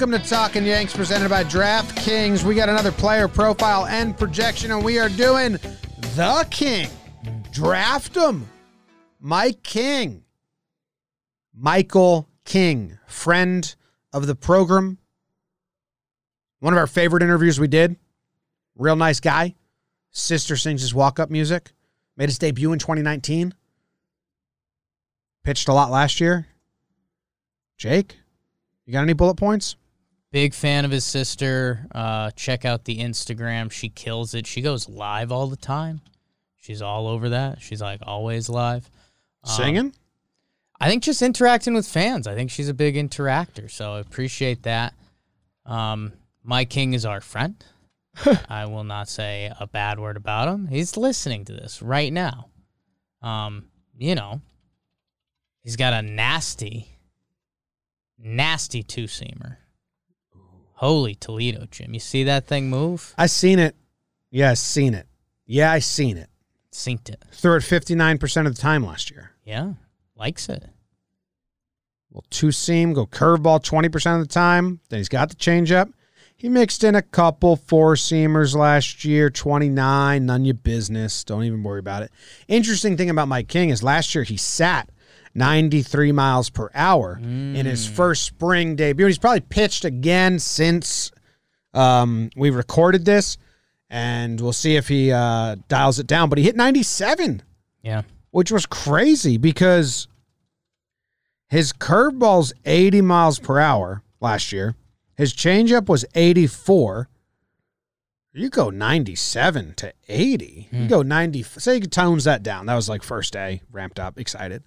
welcome to Talking Yanks presented by DraftKings. We got another player profile and projection, and we are doing the King. Draft him. Mike King. Michael King, friend of the program. One of our favorite interviews we did. Real nice guy. Sister sings his walk up music. Made his debut in 2019. Pitched a lot last year. Jake, you got any bullet points? Big fan of his sister. Uh, check out the Instagram. She kills it. She goes live all the time. She's all over that. She's like always live. Um, Singing? I think just interacting with fans. I think she's a big interactor. So I appreciate that. Um, Mike King is our friend. I will not say a bad word about him. He's listening to this right now. Um, you know, he's got a nasty, nasty two seamer. Holy Toledo, Jim. You see that thing move? I seen it. Yeah, I seen it. Yeah, I seen it. Synced it. Threw it 59% of the time last year. Yeah. Likes it. Well, two seam, go curveball 20% of the time. Then he's got the changeup. He mixed in a couple four seamers last year, 29, none of your business. Don't even worry about it. Interesting thing about Mike King is last year he sat 93 miles per hour in his first spring debut. He's probably pitched again since um, we recorded this, and we'll see if he uh, dials it down. But he hit 97 Yeah. which was crazy because his curveball's 80 miles per hour last year. His changeup was 84. You go 97 to 80. You go 90. Say you tones that down. That was like first day, ramped up, excited.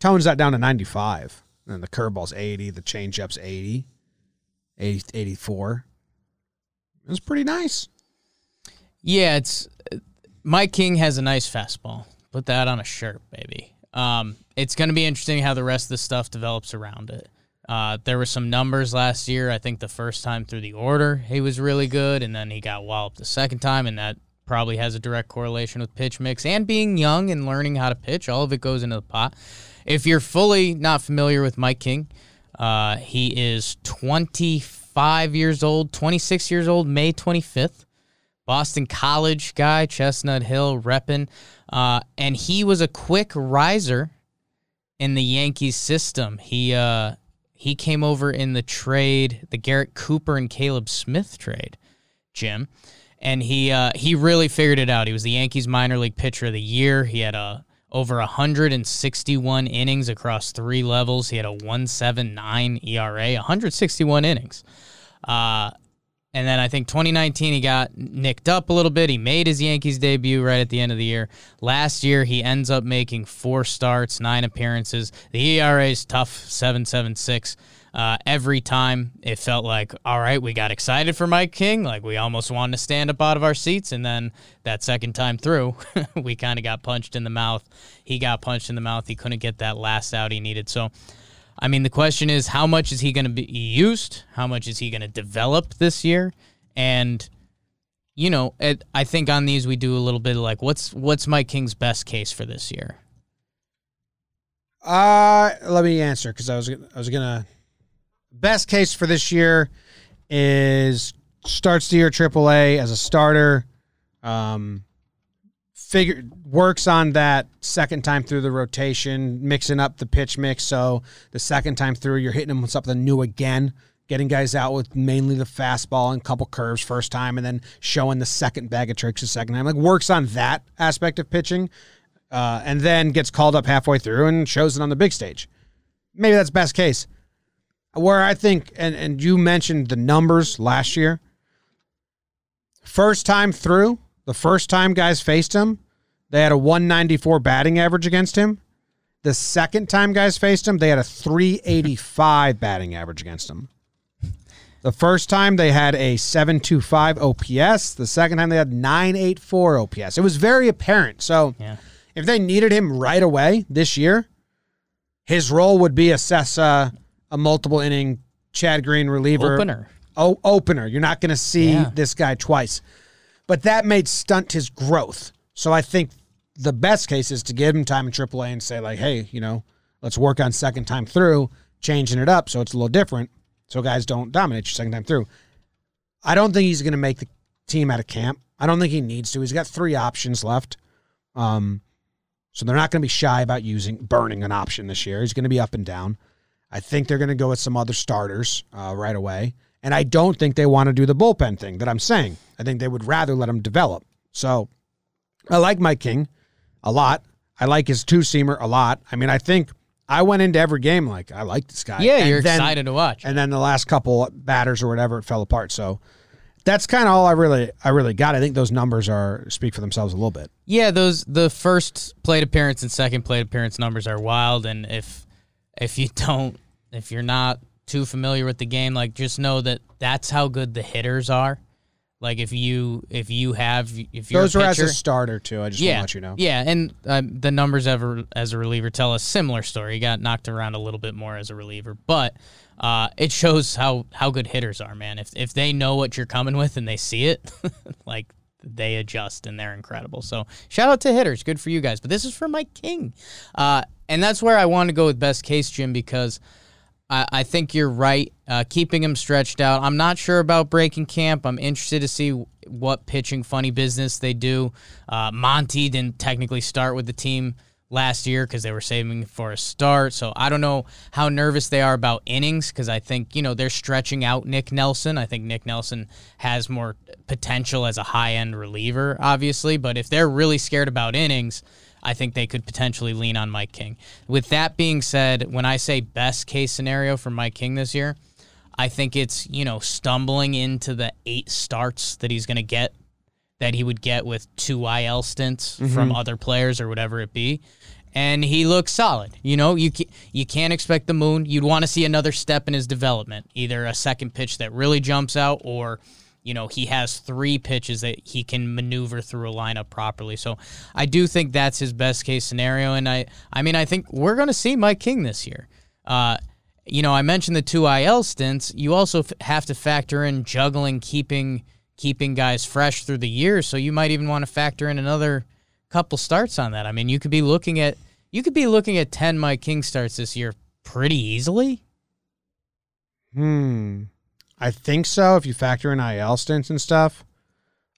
Tones that down to 95. And then the curveball's 80. The changeup's 80, 80 84. It pretty nice. Yeah, it's Mike King has a nice fastball. Put that on a shirt, baby. Um, it's going to be interesting how the rest of the stuff develops around it. Uh, there were some numbers last year. I think the first time through the order, he was really good, and then he got walloped the second time, and that probably has a direct correlation with pitch mix and being young and learning how to pitch. All of it goes into the pot. If you're fully not familiar with Mike King, uh, he is 25 years old, 26 years old, May 25th. Boston College guy, Chestnut Hill, reppin'. Uh, and he was a quick riser in the Yankees system. He uh, he came over in the trade, the Garrett Cooper and Caleb Smith trade, Jim. And he uh, he really figured it out. He was the Yankees minor league pitcher of the year. He had a over 161 innings across three levels. He had a 179 ERA, 161 innings. Uh, and then I think 2019 he got nicked up a little bit. He made his Yankees debut right at the end of the year. Last year he ends up making four starts, nine appearances. The ERA is tough, 7.76. Uh, every time it felt like, all right, we got excited for Mike King, like we almost wanted to stand up out of our seats, and then that second time through, we kind of got punched in the mouth. He got punched in the mouth. He couldn't get that last out he needed. So I mean, the question is, how much is he going to be used? How much is he going to develop this year? And you know, it, I think on these we do a little bit of like, what's what's Mike King's best case for this year? Uh, let me answer because I was I was gonna. Best case for this year is starts the year AAA as a starter. Um, figure works on that second time through the rotation, mixing up the pitch mix. So the second time through, you're hitting them with something new again. Getting guys out with mainly the fastball and a couple curves first time, and then showing the second bag of tricks the second time. Like works on that aspect of pitching, uh, and then gets called up halfway through and shows it on the big stage. Maybe that's best case. Where I think, and and you mentioned the numbers last year. First time through, the first time guys faced him, they had a 194 batting average against him. The second time guys faced him, they had a 385 batting average against him. The first time they had a 725 OPS. The second time they had 984 OPS. It was very apparent. So Yeah. if they needed him right away this year, his role would be assess uh, a multiple inning Chad Green reliever Opener. Oh, opener. You're not going to see Yeah. this guy twice. But that may stunt his growth. So I think the best case is to give him time in AAA and say like, hey, you know, let's work on second time through, changing it up so it's a little different, so guys don't dominate your second time through. I don't think he's going to make the team out of camp. I don't think he needs to. He's got three options left. Um, so they're not going to be shy about using burning an option this year. He's going to be up and down. I think they're going to go with some other starters uh, right away. And I don't think they want to do the bullpen thing that I'm saying. I think they would rather let him develop. So I like Mike King a lot. I like his two seamer a lot. I mean, I think I went into every game like I like this guy. Yeah, And you're then- excited to watch. And then the last couple batters or whatever, it fell apart. So that's kind of all I really, I really got. I think those numbers are speak for themselves a little bit. Yeah, those the first plate appearance and second plate appearance numbers are wild, and if if you don't, if you're not too familiar with the game, like just know that that's how good the hitters are. Like if you if you have if you're Those are as a starter too. I just want yeah, to let you know. yeah, and um, the numbers ever as a reliever tell a similar story. He got knocked around a little bit more as a reliever, but uh, it shows how how good hitters are, man. If if they know what you're coming with and they see it, like they adjust and they're incredible. So shout out to hitters, good for you guys. But this is for Mike King, uh, and that's where I want to go with best case, Jim, because. I, I think you're right. Uh, keeping him stretched out. I'm not sure about breaking camp. I'm interested to see what pitching funny business they do. Uh, Monty didn't technically start with the team last year because they were saving for a start. So I don't know how nervous they are about innings because I think, you know, they're stretching out Nick Nelson. I think Nick Nelson has more potential as a high end reliever, obviously. But if they're really scared about innings, I think they could potentially lean on Mike King. With that being said, when I say best case scenario for Mike King this year, I think it's, you know, stumbling into the eight starts that he's going to get that he would get with two IL stints from other players or whatever it be. And he looks solid. You know, you can, you can't expect the moon. You'd want to see another step in his development, either a second pitch that really jumps out or you know, he has three pitches that he can maneuver through a lineup properly. So I do think that's his best case scenario. And I, I mean, I think we're going to see Mike King this year. Uh, you know, I mentioned the two IL stints. You also f- have to factor in juggling, keeping keeping guys fresh through the year. So you might even want to factor in another couple starts on that. I mean, you could be looking at you could be looking at ten Mike King starts this year pretty easily. Hmm. I think so. If you factor in IL stints and stuff,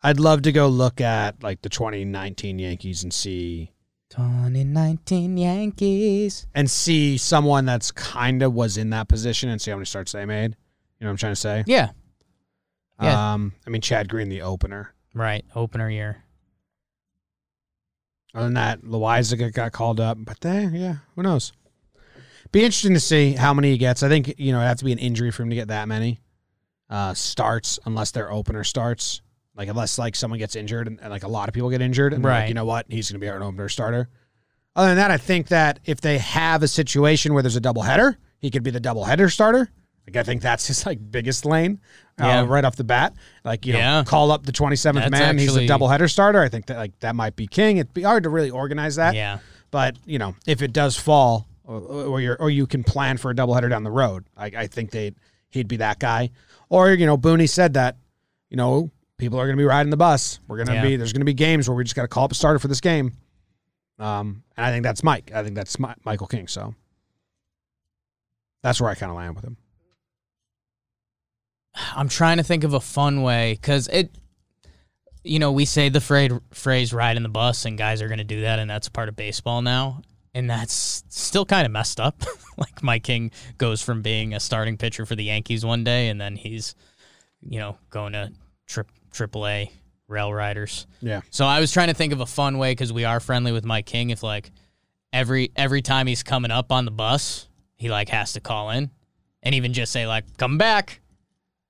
I'd love to go look at like the 2019 Yankees and see 2019 Yankees. and see someone that's kind of was in that position and see how many starts they made. You know what I'm trying to say? Yeah, Yeah. Um, I mean Chad Green, the opener. right. Opener year. Other than that, Loiza got- called up, but there, yeah, who knows? Be interesting to see how many he gets. I think you know it'd have to be an injury for him to get that many uh, starts, unless their opener starts. Like unless like someone gets injured and, and, like a lot of people get injured, and they're like, Right. you know what, he's going to be our opener starter. Other than that, I think that if they have a situation where there's a double header, he could be the double header starter. Like I think that's his like biggest lane, uh, Yeah. right off the bat. Like you know, Yeah. call up the 27th That's man. he's a actually- double header starter. I think that like that might be king. It'd be hard to really organize that. Yeah. But you know, if it does fall, or, or you or you can plan for a doubleheader down the road, I, I think they he'd be that guy. Or you know, Booney said that you know people are going to be riding the bus. We're going to Yeah. be there's going to be games where we just got to call up a starter for this game. Um, and I think that's Mike. I think that's Mi- Michael King. So that's where I kind of land with him. I'm trying to think of a fun way because it, you know, we say the phrase phrase "riding the bus" and guys are going to do that, and that's part of baseball now, and that's still kind of messed up. like Mike King goes from being a starting pitcher for the Yankees one day, and then he's, you know, going to tri- AAA Rail Riders. Yeah. So I was trying to think of a fun way because we are friendly with Mike King. If like every every time he's coming up on the bus, he like has to call in, and even just say like "come back."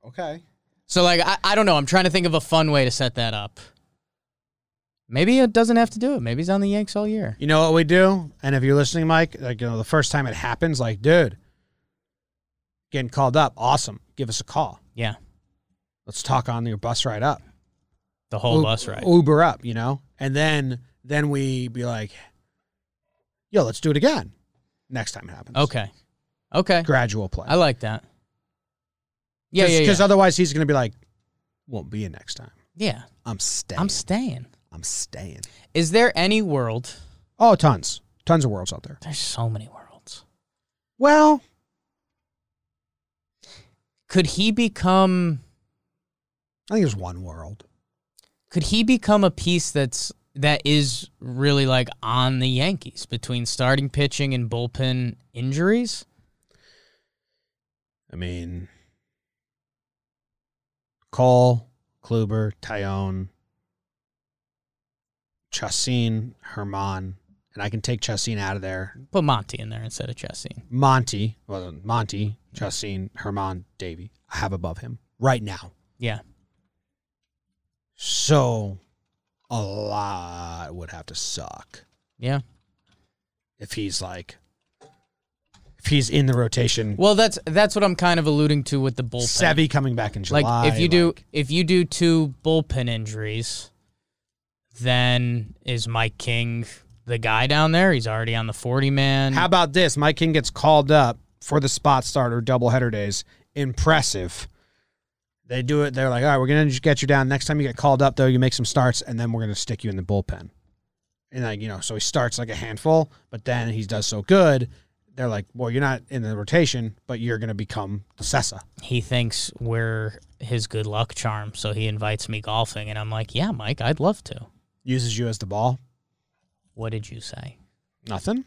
Okay. So like I, I don't know. I'm trying to think of a fun way to set that up. Maybe it doesn't have to do it. Maybe he's on the Yanks all year. You know what we do? And if you're listening, Mike, like you know, the first time it happens, like, dude, getting called up, awesome. Give us a call. Yeah, Let's talk on your bus ride up. the whole U- bus ride. Uber up, you know? And then then we be like, yo, let's do it again. Next time it happens. Okay, okay. Gradual play. I like that. Yeah, yeah, Because yeah. otherwise he's gonna be like, won't be in next time. yeah. I'm staying. I'm staying. I'm staying. Is there any world? Oh, tons. Tons of worlds out there. There's so many worlds. Well, Could he become? I think there's one world. Could he become a piece that's that is really like on the Yankees between starting pitching and bullpen injuries? I mean, Cole, Kluber, Taillon, Chassin, German, and I can take Chassin out of there. Put Monty in there instead of Chassin. Monty, well, Monty, Chassin, German, Deivi. I have above him right now. Yeah. So a lot would have to suck Yeah. if he's like, if he's in the rotation. Well, that's that's what I'm kind of alluding to with the bullpen. Sevy coming back in July. like if you do like- if you do two bullpen injuries, then is Mike King the guy down there? He's already on the 40 man. How about this? Mike King gets called up for the spot starter doubleheader days. Impressive. They do it. They're like, all right, we're gonna just get you down. Next time you get called up, though, you make some starts, and then we're gonna stick you in the bullpen. And like you know, so he starts like a handful, but then he does so good. They're like, well, you're not in the rotation, but you're gonna become the Cessa. he thinks we're his good luck charm, so he invites me golfing, and I'm like, yeah, Mike, I'd love to. Uses you as the ball. What did you say? Nothing.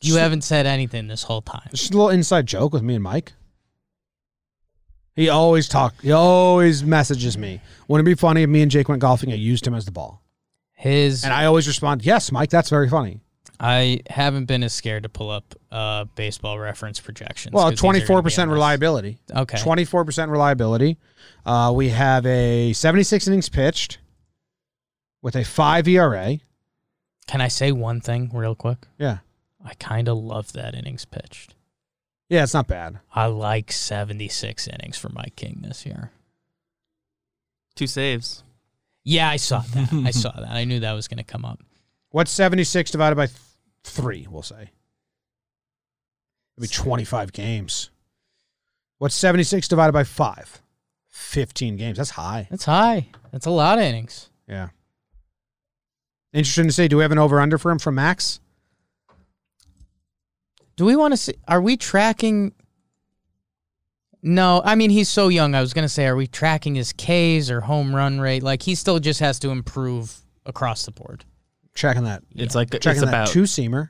You Just- haven't said anything this whole time. It's just a little inside joke with me and Mike. He always talk. He always messages me. Wouldn't it be funny if me and Jake went golfing? I used him as the ball, His and I always respond, "Yes, Mike. That's very funny." I haven't been as scared to pull up uh, baseball reference projections. Well, these are gonna twenty be four percent reliability. Okay. Twenty four percent reliability. Uh, we have a seventy six innings pitched with a five ERA. Can I say one thing real quick? Yeah, I kind of love that innings pitched. yeah, it's not bad. I like 76 innings for Mike King this year. Two saves. Yeah, I saw that. I saw that. I knew that was going to come up. What's seventy six divided by th- three? We'll say. It'd be twenty five games. What's seventy six divided by five? Fifteen games. That's high. That's high. That's a lot of innings. Yeah. Interesting to see. Do we have an over under for him from Max? Do we want to see? Are we tracking? No, I mean he's so young. I was gonna say, are we tracking his Ks or home run rate? Like he still just has to improve across the board. Checking that. It's like Checking it's that about two seamer.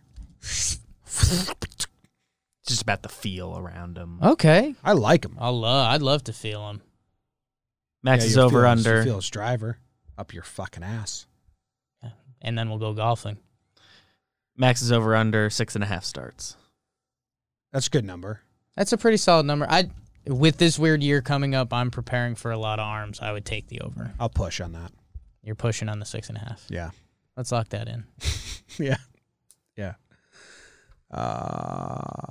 just about the feel around him. Okay, I like him. I'll love. I'd love to feel him. Max Yeah, is over feel under. you'll Feel his driver up your fucking ass. and then we'll go golfing. Max is over under six and a half starts. That's a good number. That's a pretty solid number. I with this weird year coming up, I'm preparing for a lot of arms. I would take the over. I'll push on that. You're pushing on the six and a half. Yeah. Let's lock that in. Yeah. Yeah.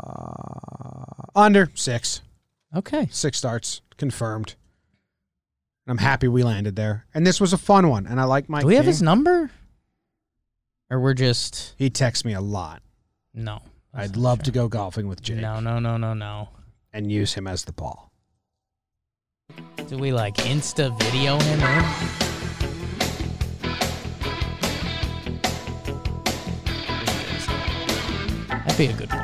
Uh, under six. Okay. Six starts confirmed. And I'm happy we landed there. And this was a fun one. And I like Mike. Do we have King. his number? Or we're just He texts me a lot. no. I'd love to go golfing with Jake No, no, no, no, no. and use him as the ball. Do we like insta video him in? Be a good one.